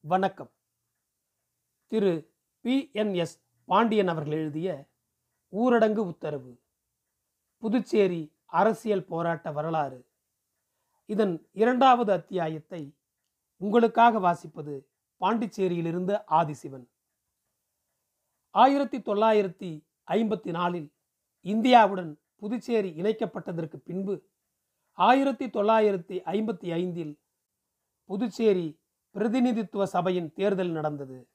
வணக்கம். Thiru P N S Pandian அவர்கள் எழுதிய ஊரடங்கு உத்தரவு. புதுச்சேரி அரசியல் போராட்ட வரலாறு. இதன் இரண்டாவது அத்தியாயத்தை உங்களுக்காக வாசிப்பது பாண்டிச்சேரியிலிருந்து ஆதிசிவன். ஆயிரத்தி தொள்ளாயிரத்தி ஐம்பத்தி நாலில் இந்தியாவுடன் புதுச்சேரி இணைக்கப்பட்டதற்கு பின்பு ஆயிரத்தி தொள்ளாயிரத்தி ஐம்பத்தி ஐந்தில் புதுச்சேரி பிரதிநிதித்துவ சபையின் தேர்தல் நடந்தது.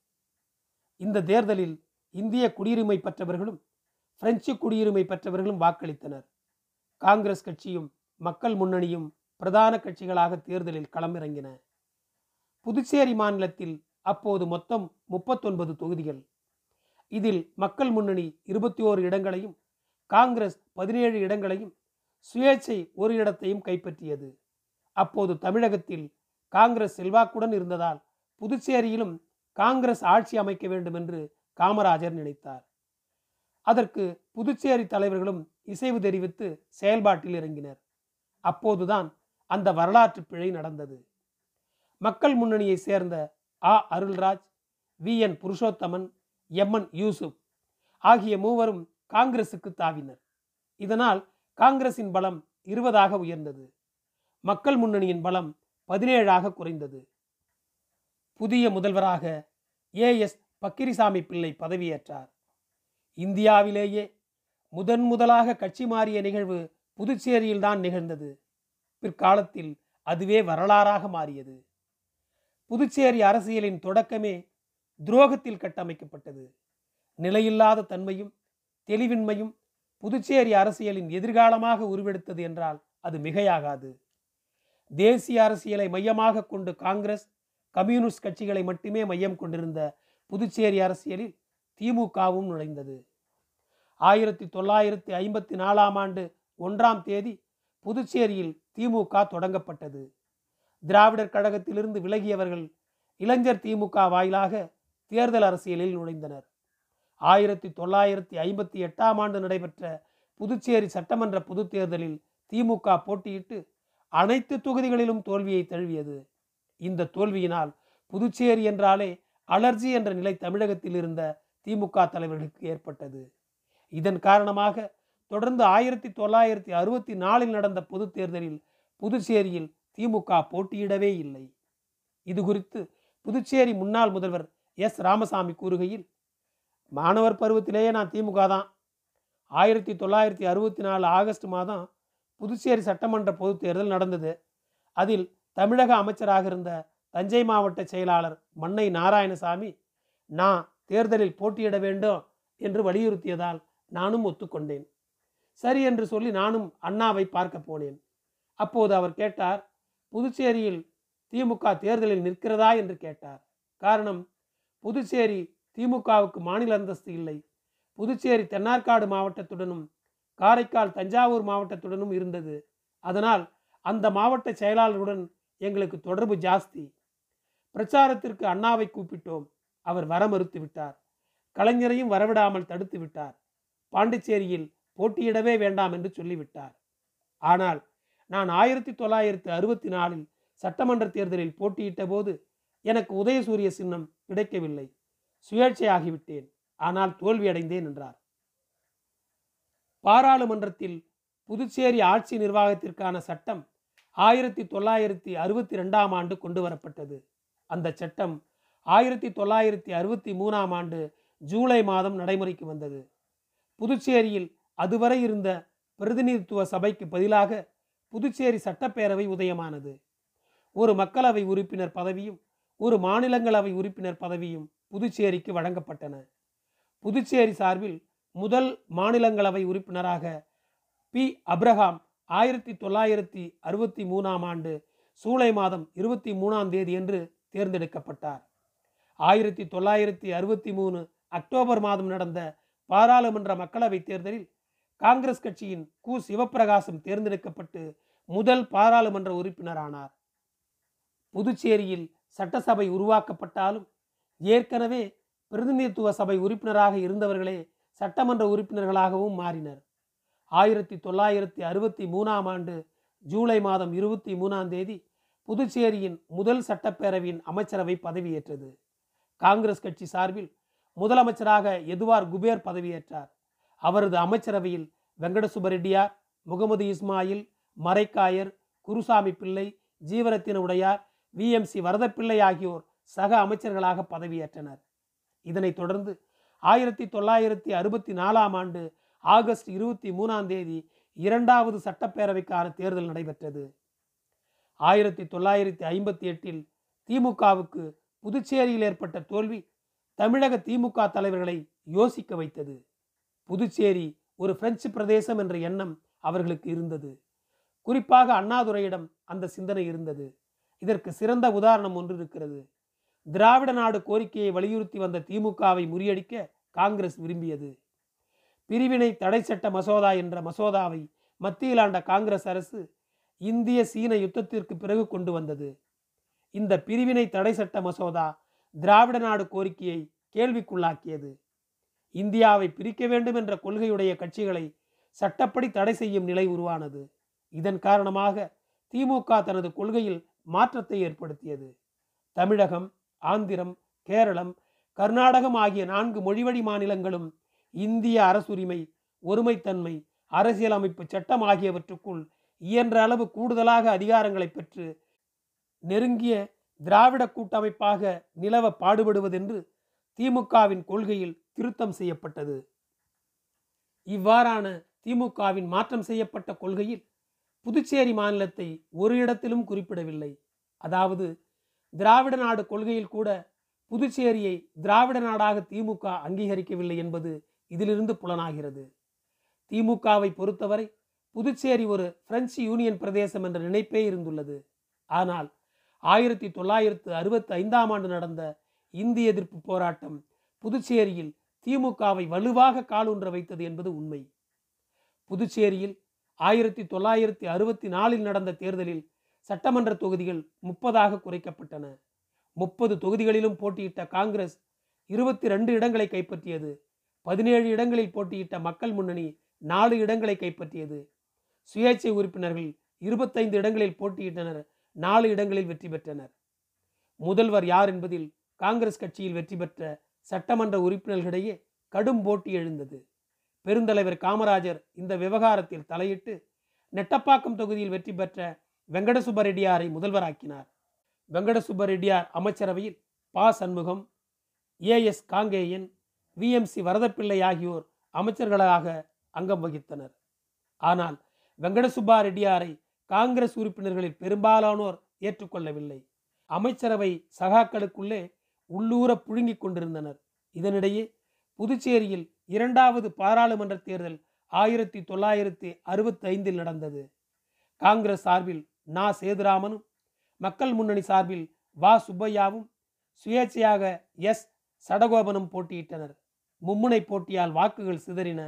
இந்த தேர்தலில் இந்திய குடியுரிமை பெற்றவர்களும் பிரெஞ்சு குடியுரிமை பெற்றவர்களும் வாக்களித்தனர். காங்கிரஸ் கட்சியும் மக்கள் முன்னணியும் பிரதான கட்சிகளாக தேர்தலில் களமிறங்கின. புதுச்சேரி மாநிலத்தில் அப்போது மொத்தம் முப்பத்தொன்பது தொகுதிகள். இதில் மக்கள் முன்னணி இருபத்தி ஓரு இடங்களையும் காங்கிரஸ் பதினேழு இடங்களையும் சுயேட்சை ஒரு இடத்தையும் கைப்பற்றியது. அப்போது தமிழகத்தில் காங்கிரஸ் செல்வாக்குடன் இருந்ததால் புதுச்சேரியிலும் காங்கிரஸ் ஆட்சி அமைக்க வேண்டும் என்று காமராஜர் நினைத்தார். அதற்கு புதுச்சேரி தலைவர்களும் இசைவு தெரிவித்து செயல்பாட்டில் இறங்கினர். அப்போதுதான் அந்த வரலாற்று பிழை நடந்தது. மக்கள் முன்னணியை சேர்ந்த ஆ. Arulraj V. N. Purushothaman M. N. Yusuf ஆகிய மூவரும் காங்கிரசுக்கு தாவினர். இதனால் காங்கிரசின் பலம் இருபதாக உயர்ந்தது. மக்கள் முன்னணியின் பலம் பதினேழாக குறைந்தது. புதிய முதல்வராக ஏ. எஸ். பக்கிரிசாமி பிள்ளை பதவியேற்றார். இந்தியாவிலேயே முதன் முதலாக கட்சி மாறிய நிகழ்வு புதுச்சேரியில்தான் நிகழ்ந்தது. பிற்காலத்தில் அதுவே வரலாறாக மாறியது. புதுச்சேரி அரசியலின் தொடக்கமே துரோகத்தில் கட்டமைக்கப்பட்டது. நிலையில்லாத தன்மையும் தெளிவின்மையும் புதுச்சேரி அரசியலின் எதிர்காலமாக உருவெடுத்தது என்றால் அது மிகையாகாது. தேசிய அரசியலை மையமாக கொண்டு காங்கிரஸ் கம்யூனிஸ்ட் கட்சிகளை மட்டுமே மையம் கொண்டிருந்த புதுச்சேரி அரசியலில் திமுகவும் நுழைந்தது. ஆயிரத்தி தொள்ளாயிரத்தி ஐம்பத்தி நாலாம் ஆண்டு ஒன்றாம் தேதி புதுச்சேரியில் திமுக தொடங்கப்பட்டது. திராவிடர் கழகத்திலிருந்து விலகியவர்கள் இளைஞர் திமுக வாயிலாக தேர்தல் அரசியலில் நுழைந்தனர். ஆயிரத்தி தொள்ளாயிரத்தி ஐம்பத்தி எட்டாம் ஆண்டு நடைபெற்ற புதுச்சேரி சட்டமன்ற பொதுத் தேர்தலில் திமுக போட்டியிட்டு அனைத்து தொகுதிகளிலும் தோல்வியை தழுவியது. இந்த தோல்வியினால் புதுச்சேரி என்றாலே அலர்ஜி என்ற நிலை தமிழகத்தில் இருந்த திமுக தலைவர்களுக்கு ஏற்பட்டது. இதன் காரணமாக தொடர்ந்து ஆயிரத்தி தொள்ளாயிரத்தி அறுபத்தி நாலில் நடந்த பொது தேர்தலில் புதுச்சேரியில் திமுக போட்டியிடவே இல்லை. இது குறித்து புதுச்சேரி முன்னாள் முதல்வர் எஸ். ராமசாமி கூறுகையில் மாணவர் பருவத்திலேயே நான் திமுக தான். ஆயிரத்தி தொள்ளாயிரத்தி அறுபத்தி நாலு ஆகஸ்ட் மாதம் புதுச்சேரி சட்டமன்ற பொதுத் தேர்தல் நடந்தது. அதில் தமிழக அமைச்சராக இருந்த தஞ்சை மாவட்ட செயலாளர் மன்னை நாராயணசாமி நான் தேர்தலில் போட்டியிட வேண்டும் என்று வலியுறுத்தியதால் நானும் ஒத்துக்கொண்டேன். சரி என்று சொல்லி நானும் அண்ணாவை பார்க்க போனேன். அப்போது அவர் கேட்டார் புதுச்சேரியில் திமுக தேர்தலில் நிற்கிறதா? என்று கேட்டார். காரணம் புதுச்சேரி திமுகவுக்கு மாநில அந்தஸ்து இல்லை. புதுச்சேரி தென்னார்காடு மாவட்டத்துடனும் காரைக்கால் தஞ்சாவூர் மாவட்டத்துடனும் இருந்தது. அதனால் அந்த மாவட்ட செயலாளருடன் எங்களுக்கு தொடர்பு ஜாஸ்தி. பிரச்சாரத்திற்கு அண்ணாவை கூப்பிட்டோம். அவர் வர மறுத்து விட்டார். கலைஞரையும் வரவிடாமல் தடுத்து விட்டார். பாண்டிச்சேரியில் போட்டியிடவே வேண்டாம் என்று சொல்லிவிட்டார் ஆனால் நான் ஆயிரத்தி தொள்ளாயிரத்து அறுபத்தி நாலில் சட்டமன்ற தேர்தலில் போட்டியிட்ட போது எனக்கு உதயசூரிய சின்னம் கிடைக்கவில்லை. சுயேட்சையாகிவிட்டேன். ஆனால் தோல்வியடைந்தேன் என்றார். பாராளுமன்றத்தில் புதுச்சேரி ஆட்சி நிர்வாகத்திற்கான சட்டம் ஆயிரத்தி தொள்ளாயிரத்தி அறுபத்தி ரெண்டாம் ஆண்டு கொண்டு வரப்பட்டது. அந்த சட்டம் ஆயிரத்தி தொள்ளாயிரத்தி அறுபத்தி மூணாம் ஆண்டு ஜூலை மாதம் நடைமுறைக்கு வந்தது. புதுச்சேரியில் அதுவரை இருந்த பிரதிநிதித்துவ சபைக்கு பதிலாக புதுச்சேரி சட்டப்பேரவை உதயமானது. ஒரு மக்களவை உறுப்பினர் பதவியும் ஒரு மாநிலங்களவை உறுப்பினர் பதவியும் புதுச்சேரிக்கு வழங்கப்பட்டன. புதுச்சேரி சார்பில் முதல் மாநிலங்களவை உறுப்பினராக பி. அப்ரஹாம் ஆயிரத்தி தொள்ளாயிரத்தி அறுபத்தி மூணாம் ஆண்டு சூலை மாதம் இருபத்தி மூணாம் தேதி என்று தேர்ந்தெடுக்கப்பட்டார். ஆயிரத்தி தொள்ளாயிரத்தி அறுபத்தி மூணு அக்டோபர் மாதம் நடந்த பாராளுமன்ற மக்களவைத் தேர்தலில் காங்கிரஸ் கட்சியின் கு. சிவப்பிரகாசம் தேர்ந்தெடுக்கப்பட்டு முதல் பாராளுமன்ற உறுப்பினரானார். புதுச்சேரியில் சட்டசபை உருவாக்கப்பட்டாலும் ஏற்கனவே பிரதிநிதித்துவ சபை உறுப்பினராக இருந்தவர்களே சட்டமன்ற உறுப்பினர்களாகவும் மாறினர். ஆயிரத்தி தொள்ளாயிரத்தி அறுபத்தி மூணாம் ஆண்டு ஜூலை மாதம் இருபத்தி மூணாம் தேதி புதுச்சேரியின் முதல் சட்டப்பேரவையின் அமைச்சரவை பதவியேற்றது. காங்கிரஸ் கட்சி சார்பில் முதலமைச்சராக எதுவார் குபேர் பதவியேற்றார். அவரது அமைச்சரவையில் வெங்கடசுப்ப ரெட்டியார் முகமது இஸ்மாயில் மரைக்காயர் குருசாமி பிள்ளை ஜீவரத்தின உடையார் விஎம்சி வரதப்பிள்ளை ஆகியோர் சக அமைச்சர்களாக பதவியேற்றனர். இதனைத் தொடர்ந்து ஆயிரத்தி தொள்ளாயிரத்தி அறுபத்தி நாலாம் ஆண்டு ஆகஸ்ட் இருபத்தி மூணாம் தேதி இரண்டாவது சட்டப்பேரவைக்கான தேர்தல் நடைபெற்றது. ஆயிரத்தி தொள்ளாயிரத்தி ஐம்பத்தி எட்டில் திமுகவுக்கு புதுச்சேரியில் ஏற்பட்ட தோல்வி தமிழக திமுக தலைவர்களை யோசிக்க வைத்தது. புதுச்சேரி ஒரு பிரெஞ்சு பிரதேசம் என்ற எண்ணம் அவர்களுக்கு இருந்தது. குறிப்பாக அண்ணாதுரையிடம் அந்த சிந்தனை இருந்தது. இதற்கு சிறந்த உதாரணம் ஒன்று இருக்கிறது. திராவிட நாடு கோரிக்கையை வலியுறுத்தி வந்த திமுகவை முறியடிக்க காங்கிரஸ் விரும்பியது. பிரிவினை தடை சட்ட மசோதா என்ற மசோதாவை மத்தியில் ஆண்ட காங்கிரஸ் அரசு இந்திய சீன யுத்தத்திற்கு பிறகு கொண்டு வந்தது. இந்த பிரிவினை தடை சட்ட மசோதா திராவிட நாடு கோரிக்கையை கேள்விக்குள்ளாக்கியது. இந்தியாவை பிரிக்க வேண்டும் என்ற கொள்கையுடைய கட்சிகளை சட்டப்படி தடை செய்யும் நிலை உருவானது. இதன் காரணமாக திமுக தனது கொள்கையில் மாற்றத்தை ஏற்படுத்தியது. தமிழகம் ஆந்திரம் கேரளம் கர்நாடகம் ஆகிய நான்கு மொழிவழி மாநிலங்களும் இந்திய அரசுரிமை ஒருமைத்தன்மை அரசியலமைப்பு சட்டம் ஆகியவற்றுக்குள் இயன்ற அளவு கூடுதலாக அதிகாரங்களை பெற்று நெருங்கிய திராவிட கூட்டமைப்பாக நிலவ பாடுபடுவதென்று திமுகவின் கொள்கையில் திருத்தம் செய்யப்பட்டது. இவ்வாறான திமுகவின் மாற்றம் செய்யப்பட்ட கொள்கையில் புதுச்சேரி மாநிலத்தை ஒரு இடத்திலும் குறிப்பிடவில்லை. அதாவது திராவிட நாடு கொள்கையில் கூட புதுச்சேரியை திராவிட நாடாக திமுக அங்கீகரிக்கவில்லை என்பது இதிலிருந்து புலனாகிறது. திமுகவை பொறுத்தவரை புதுச்சேரி ஒரு பிரெஞ்சு யூனியன் பிரதேசம் என்ற நினைப்பே இருந்துள்ளது. ஆனால் ஆயிரத்தி தொள்ளாயிரத்து அறுபத்தி ஐந்தாம் ஆண்டு நடந்த இந்திய எதிர்ப்பு போராட்டம் புதுச்சேரியில் திமுகவை வலுவாக காலூன்ற வைத்தது என்பது உண்மை. புதுச்சேரியில் ஆயிரத்தி தொள்ளாயிரத்தி அறுபத்தி நாலில் நடந்த தேர்தலில் சட்டமன்ற தொகுதிகள் முப்பதாக குறைக்கப்பட்டன. முப்பது தொகுதிகளிலும் போட்டியிட்ட காங்கிரஸ் இருபத்தி ரெண்டு இடங்களை கைப்பற்றியது. பதினேழு இடங்களில் போட்டியிட்ட மக்கள் முன்னணி நாலு இடங்களை கைப்பற்றியது. சுயேட்சை உறுப்பினர்கள் இருபத்தைந்து இடங்களில் போட்டியிட்டனர் நாலு இடங்களில் வெற்றி பெற்றனர். முதல்வர் யார் என்பதில் காங்கிரஸ் கட்சியில் வெற்றி பெற்ற சட்டமன்ற உறுப்பினர்களிடையே கடும் போட்டி எழுந்தது. பெருந்தலைவர் காமராஜர் இந்த விவகாரத்தில் தலையிட்டு நெட்டப்பாக்கம் தொகுதியில் வெற்றி பெற்ற வெங்கடசுப்ப ரெட்டியாரை முதல்வராக்கினார். வெங்கடசுப்ப ரெட்டியார் அமைச்சரவையில் பா. Shanmugam A. S. Kangeyan VMC Varadapillai ஆகியோர் அமைச்சர்களாக அங்கம் வகித்தனர். ஆனால் வெங்கடசுப்பா ரெட்டியாரை காங்கிரஸ் உறுப்பினர்களில் பெரும்பாலானோர் ஏற்றுக்கொள்ளவில்லை. அமைச்சரவை சகாக்களுக்குள்ளே உள்ளூர புழுங்கிக் கொண்டிருந்தனர். இதனிடையே புதுச்சேரியில் இரண்டாவது பாராளுமன்ற தேர்தல் ஆயிரத்தி தொள்ளாயிரத்தி அறுபத்தி ஐந்தில் நடந்தது. காங்கிரஸ் சார்பில் நா. சேதுராமனும் மக்கள் முன்னணி சார்பில் வா. சுப்பையாவும் சுயேட்சையாக எஸ். சடகோபனும் போட்டியிட்டனர். மும்முனை போட்டியால் வாக்குகள் சிதறின.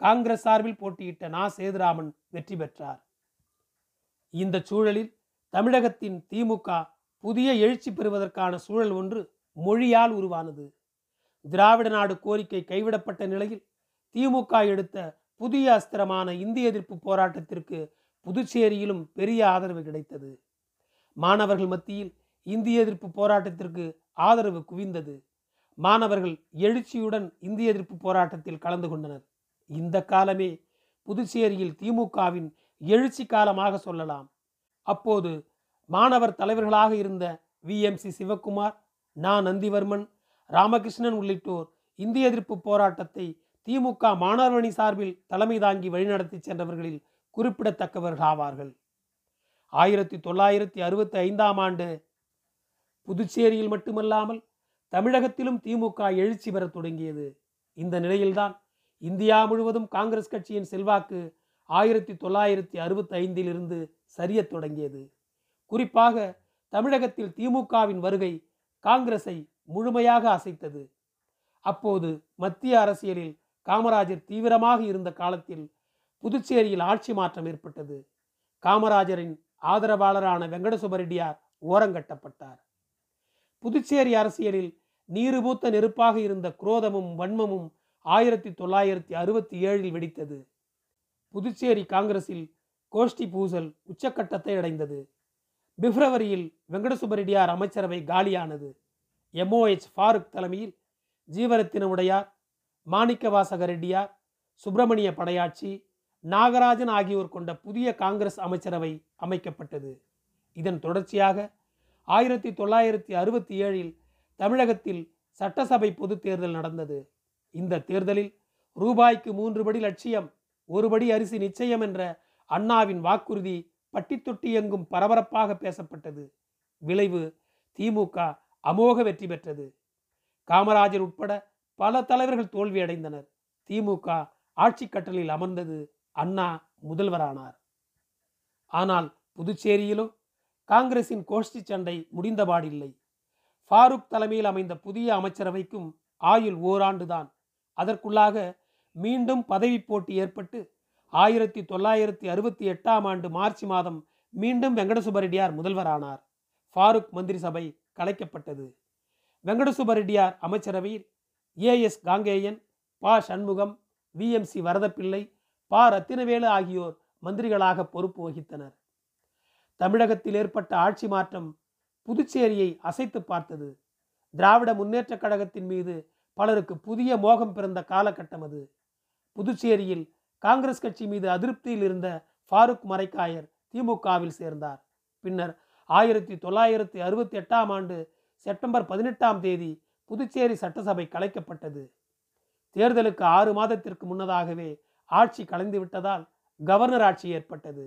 காங்கிரஸ் சார்பில் போட்டியிட்ட நா. சேதுராமன் வெற்றி பெற்றார். இந்த சூழலில் தமிழகத்தின் திமுக புதிய எழுச்சி பெறுவதற்கான சூழல் ஒன்று மொழியால் உருவானது. திராவிட நாடு கோரிக்கை கைவிடப்பட்ட நிலையில் திமுக எடுத்த புதிய அஸ்திரமான இந்திய எதிர்ப்பு போராட்டத்திற்கு புதுச்சேரியிலும் பெரிய ஆதரவு கிடைத்தது. மாணவர்கள் மத்தியில் இந்திய எதிர்ப்பு போராட்டத்திற்கு ஆதரவு குவிந்தது. மாணவர்கள் எழுச்சியுடன் இந்திய எதிர்ப்பு போராட்டத்தில் கலந்து கொண்டனர். இந்த காலமே புதுச்சேரியில் திமுகவின் எழுச்சி காலமாக சொல்லலாம். அப்போது மாணவர் தலைவர்களாக இருந்த விஎம்சி சிவக்குமார் நா. நந்திவர்மன் ராமகிருஷ்ணன் உள்ளிட்டோர் இந்திய எதிர்ப்பு போராட்டத்தை திமுக மாணவரணி சார்பில் தலைமை தாங்கி வழிநடத்தி சென்றவர்களில் குறிப்பிடத்தக்கவர்கள் ஆவார்கள். ஆயிரத்தி தொள்ளாயிரத்தி அறுபத்தி ஐந்தாம் ஆண்டு புதுச்சேரியில் மட்டுமல்லாமல் தமிழகத்திலும் திமுக எழுச்சி பெறத் தொடங்கியது. இந்த நிலையில்தான் இந்தியா முழுவதும் காங்கிரஸ் கட்சியின் செல்வாக்கு ஆயிரத்தி தொள்ளாயிரத்தி அறுபத்தி ஐந்திலிருந்து சரியத் தொடங்கியது. குறிப்பாக தமிழகத்தில் திமுகவின் வருகை காங்கிரஸை முழுமையாக அசைத்தது. அப்போது மத்திய அரசியலில் காமராஜர் தீவிரமாக இருந்த காலத்தில் புதுச்சேரியில் ஆட்சி மாற்றம் ஏற்பட்டது. காமராஜரின் ஆதரவாளரான வெங்கடசுபரெட்டியார் ஓரங்கட்டப்பட்டார் புதுச்சேரி அரசியலில் நீருபூத்த நெருப்பாக இருந்த குரோதமும் வன்மமும் ஆயிரத்தி தொள்ளாயிரத்தி அறுபத்தி ஏழில் வெடித்தது. புதுச்சேரி காங்கிரஸில் கோஷ்டி பூசல் உச்சக்கட்டத்தை அடைந்தது. பிப்ரவரியில் வெங்கடசுபரெட்டியார் அமைச்சரவை காலியானது. எம்ஓஎச் ஃபாரூக் தலைமையில் ஜீவரத்தின உடையார் மாணிக்கவாசக ரெட்டியார் சுப்பிரமணிய படையாட்சி நாகராஜன் ஆகியோர் கொண்ட புதிய காங்கிரஸ் அமைச்சரவை அமைக்கப்பட்டது. இதன் தொடர்ச்சியாக ஆயிரத்தி தொள்ளாயிரத்தி அறுபத்தி ஏழில் தமிழகத்தில் சட்டசபை பொதுத் தேர்தல் நடந்தது. இந்த தேர்தலில் ரூபாய்க்கு மூன்று படி லட்சியம் ஒரு படி அரிசி நிச்சயம் என்ற அண்ணாவின் வாக்குறுதி பட்டி தொட்டி எங்கும் பரபரப்பாக பேசப்பட்டது. விளைவு திமுக அமோக வெற்றி பெற்றது. காமராஜர் உட்பட பல தலைவர்கள் தோல்வியடைந்தனர். திமுக ஆட்சி கட்டலில் அமர்ந்தது. அண்ணா முதல்வரானார். ஆனால் புதுச்சேரியிலோ காங்கிரசின் கோஷ்டி சண்டை முடிந்தபாடில்லை. ஃபாரூக் தலைமையில் அமைந்த புதிய அமைச்சரவைக்கும் ஆயுள் ஓராண்டுதான். அதற்குள்ளாக மீண்டும் பதவி போட்டி ஏற்பட்டு ஆயிரத்தி தொள்ளாயிரத்தி அறுபத்தி எட்டாம் ஆண்டு மார்ச் மாதம் மீண்டும் வெங்கடசுபரெட்டியார் முதல்வரானார். ஃபாரூக் மந்திரி சபை கலைக்கப்பட்டது. வெங்கடசுபரெட்டியார் அமைச்சரவையில் ஏ ஏஎஸ் காங்கேயன் பா சண்முகம் விஎம்சி வரதப்பிள்ளை பா ரத்தினவேலு ஆகியோர் மந்திரிகளாக பொறுப்பு வகித்தனர். தமிழகத்தில் ஏற்பட்ட ஆட்சி மாற்றம் புதுச்சேரியை அசைத்து பார்த்தது. திராவிட முன்னேற்றக் கழகத்தின் மீது பலருக்கு புதிய மோகம் பிறந்த காலகட்டம் அது. புதுச்சேரியில் காங்கிரஸ் கட்சி மீது அதிருப்தியில் இருந்த ஃபாரூக் மரைக்காயர் திமுகவில் சேர்ந்தார். பின்னர் ஆயிரத்தி தொள்ளாயிரத்தி அறுபத்தி எட்டாம் ஆண்டு செப்டம்பர் பதினெட்டாம் தேதி புதுச்சேரி சட்டசபை கலைக்கப்பட்டது தேர்தலுக்கு ஆறு மாதத்திற்கு முன்னதாகவே ஆட்சி கலைந்து விட்டதால் கவர்னர் ஆட்சி ஏற்பட்டது.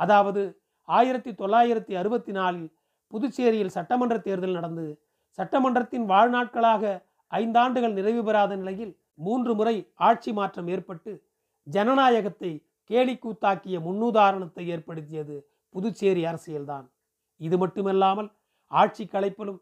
அதாவது ஆயிரத்தி தொள்ளாயிரத்தி அறுபத்தி நாலில் புதுச்சேரியில் சட்டமன்ற தேர்தல் நடந்து சட்டமன்றத்தின் வாழ்நாட்களாக ஐந்தாண்டுகள் நிறைவு பெறாத நிலையில் மூன்று முறை ஆட்சி மாற்றம் ஏற்பட்டு ஜனநாயகத்தை கேலிக்கூத்தாக்கிய முன்னுதாரணத்தை ஏற்படுத்தியது புதுச்சேரி அரசியல்தான். இது மட்டுமல்லாமல் ஆட்சி கலைப்பிலும்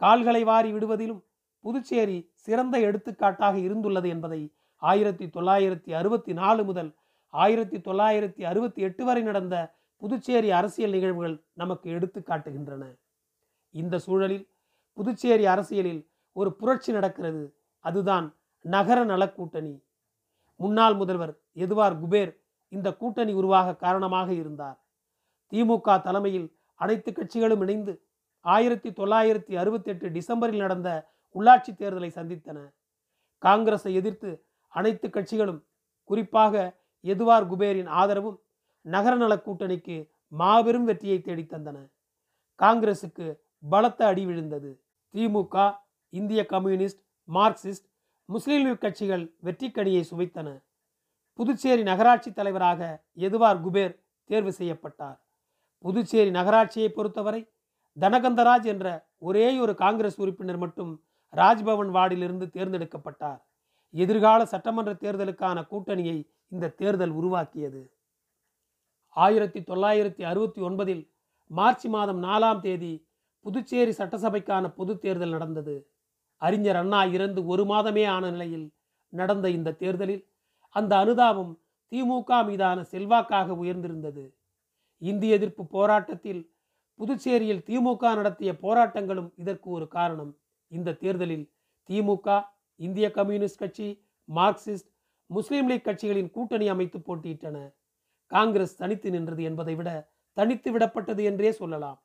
கால்களை வாரி விடுவதிலும் புதுச்சேரி சிறந்த எடுத்துக்காட்டாக இருந்துள்ளது என்பதை ஆயிரத்தி தொள்ளாயிரத்தி அறுபத்தி நாலு முதல் ஆயிரத்தி தொள்ளாயிரத்தி அறுபத்தி எட்டு வரை நடந்த புதுச்சேரி அரசியல் நிகழ்வுகள் நமக்கு எடுத்து காட்டுகின்றன. இந்த சூழலில் புதுச்சேரி அரசியலில் ஒரு புரட்சி நடக்கிறது. அதுதான் நகர நலக்கூட்டணி முன்னாள் முதல்வர் எதுவார் குபேர் இந்த கூட்டணி உருவாக காரணமாக இருந்தார். திமுக தலைமையில் அனைத்து கட்சிகளும் இணைந்து ஆயிரத்தி தொள்ளாயிரத்தி அறுபத்தி எட்டு டிசம்பரில் நடந்த உள்ளாட்சி தேர்தலை சந்தித்தன. காங்கிரஸை எதிர்த்து அனைத்து கட்சிகளும் குறிப்பாக எதுவார் குபேரின் ஆதரவும் நகர நலக் கூட்டணிக்கு மாபெரும் வெற்றியை தேடித்தந்தன காங்கிரசுக்கு பலத்த அடி விழுந்தது. திமுக இந்திய கம்யூனிஸ்ட் மார்க்சிஸ்ட் முஸ்லீம் லீக் கட்சிகள் வெற்றிக்கணியை சுவைத்தன. புதுச்சேரி நகராட்சி தலைவராக எதுவார் குபேர் தேர்வு செய்யப்பட்டார். புதுச்சேரி நகராட்சியை பொறுத்தவரை தனகந்தராஜ் என்ற ஒரே ஒரு காங்கிரஸ் உறுப்பினர் மட்டும் ராஜ்பவன் வார்டிலிருந்து தேர்ந்தெடுக்கப்பட்டார். எதிர்கால சட்டமன்ற தேர்தலுக்கான கூட்டணியை இந்த தேர்தல் உருவாக்கியது. ஆயிரத்தி தொள்ளாயிரத்தி அறுபத்தி ஒன்பதில் மார்ச் மாதம் நாலாம் தேதி புதுச்சேரி சட்டசபைக்கான பொது தேர்தல் நடந்தது. அறிஞர் அண்ணா இறந்து ஒரு மாதமே ஆன நிலையில் நடந்த இந்த தேர்தலில் அந்த அனுதாபம் திமுக மீதான செல்வாக்காக உயர்ந்திருந்தது. இந்திய எதிர்ப்பு போராட்டத்தில் புதுச்சேரியில் திமுக நடத்திய போராட்டங்களும் இதற்கு ஒரு காரணம். இந்த தேர்தலில் திமுக இந்திய கம்யூனிஸ்ட் கட்சி மார்க்சிஸ்ட் முஸ்லீம் லீக் கட்சிகளின் கூட்டணி அமைத்து போட்டியிட்டன. காங்கிரஸ் தனித்து நின்றது என்பதை விட தனித்து விடப்பட்டது என்றே சொல்லலாம்.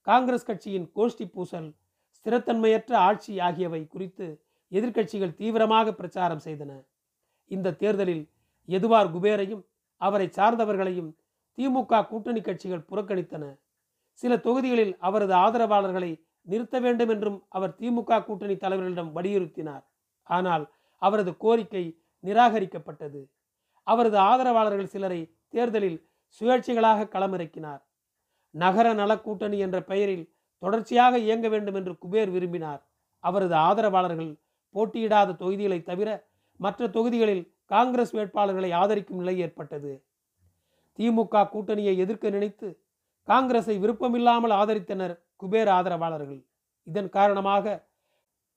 காங்கிரஸ் கட்சியின் கோஷ்டி பூசல் ஸ்திரத்தன்மையற்ற ஆட்சி ஆகியவை குறித்து எதிர்க்கட்சிகள் தீவிரமாக பிரச்சாரம் செய்தன. இந்த தேர்தலில் எதுவார் குபேரையும் அவரை சார்ந்தவர்களையும் திமுக கூட்டணி கட்சிகள் புறக்கணித்தன. சில தொகுதிகளில் அவரது ஆதரவாளர்களை நிறுத்த வேண்டும் என்றும் அவர் திமுக கூட்டணி தலைவர்களிடம் வலியுறுத்தினார். ஆனால் அவரது கோரிக்கை நிராகரிக்கப்பட்டது. அவரது ஆதரவாளர்கள் சிலரை தேர்தலில் சுயேட்சைகளாக களமிறக்கினார். நகர நலக் கூட்டணி என்ற பெயரில் தொடர்ச்சியாக இயங்க வேண்டும் என்று குபேர் விரும்பினார். அவரது ஆதரவாளர்கள் போட்டியிடாத தொகுதிகளை தவிர மற்ற தொகுதிகளில் காங்கிரஸ் வேட்பாளர்களை ஆதரிக்கும் நிலை ஏற்பட்டது. திமுக கூட்டணியை எதிர்க்க நினைத்து காங்கிரஸை விருப்பமில்லாமல் ஆதரித்தனர் குபேர் ஆதரவாளர்கள். இதன் காரணமாக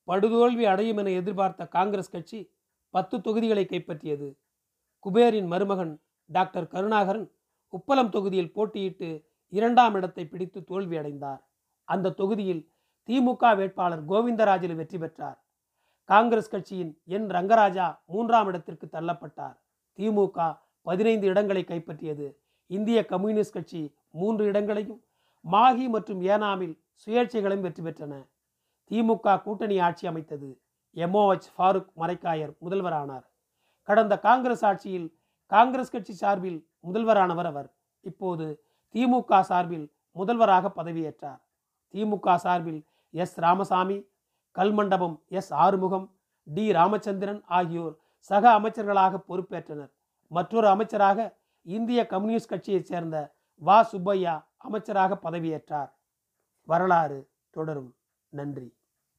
படுதோல்வி அடையும் என எதிர்பார்த்த காங்கிரஸ் கட்சி பத்து தொகுதிகளை கைப்பற்றியது. குபேரின் மருமகன் டாக்டர் கருணாகரன் உப்பளம் தொகுதியில் போட்டியிட்டு இரண்டாம் இடத்தை பிடித்து தோல்வி அடைந்தார். அந்த தொகுதியில் திமுக வேட்பாளர் கோவிந்தராஜில் வெற்றி பெற்றார். காங்கிரஸ் கட்சியின் என் ரங்கராஜா மூன்றாம் இடத்திற்கு தள்ளப்பட்டார். திமுக பதினைந்து இடங்களை கைப்பற்றியது. இந்திய கம்யூனிஸ்ட் கட்சி மூன்று இடங்களையும் மாகி மற்றும் ஏனாமில் சுயேட்சைகளும் வெற்றி பெற்றன. திமுக கூட்டணி ஆட்சி அமைத்தது எம்ஓஹெச் ஃபாரூக் மரைக்காயர் முதல்வரானார். கடந்த காங்கிரஸ் ஆட்சியில் காங்கிரஸ் கட்சி சார்பில் முதல்வரானவர் அவர். இப்போது திமுக சார்பில் முதல்வராக பதவியேற்றார். திமுக சார்பில் S Ramasamy Kalmandapam S Arumugam T Ramachandran ஆகியோர் சக அமைச்சர்களாக பொறுப்பேற்றனர். மற்றொரு அமைச்சராக இந்திய கம்யூனிஸ்ட் கட்சியைச் சேர்ந்த வா. சுப்பையா அமைச்சராக பதவியேற்றார். வரலாறு தொடரும். நன்றி.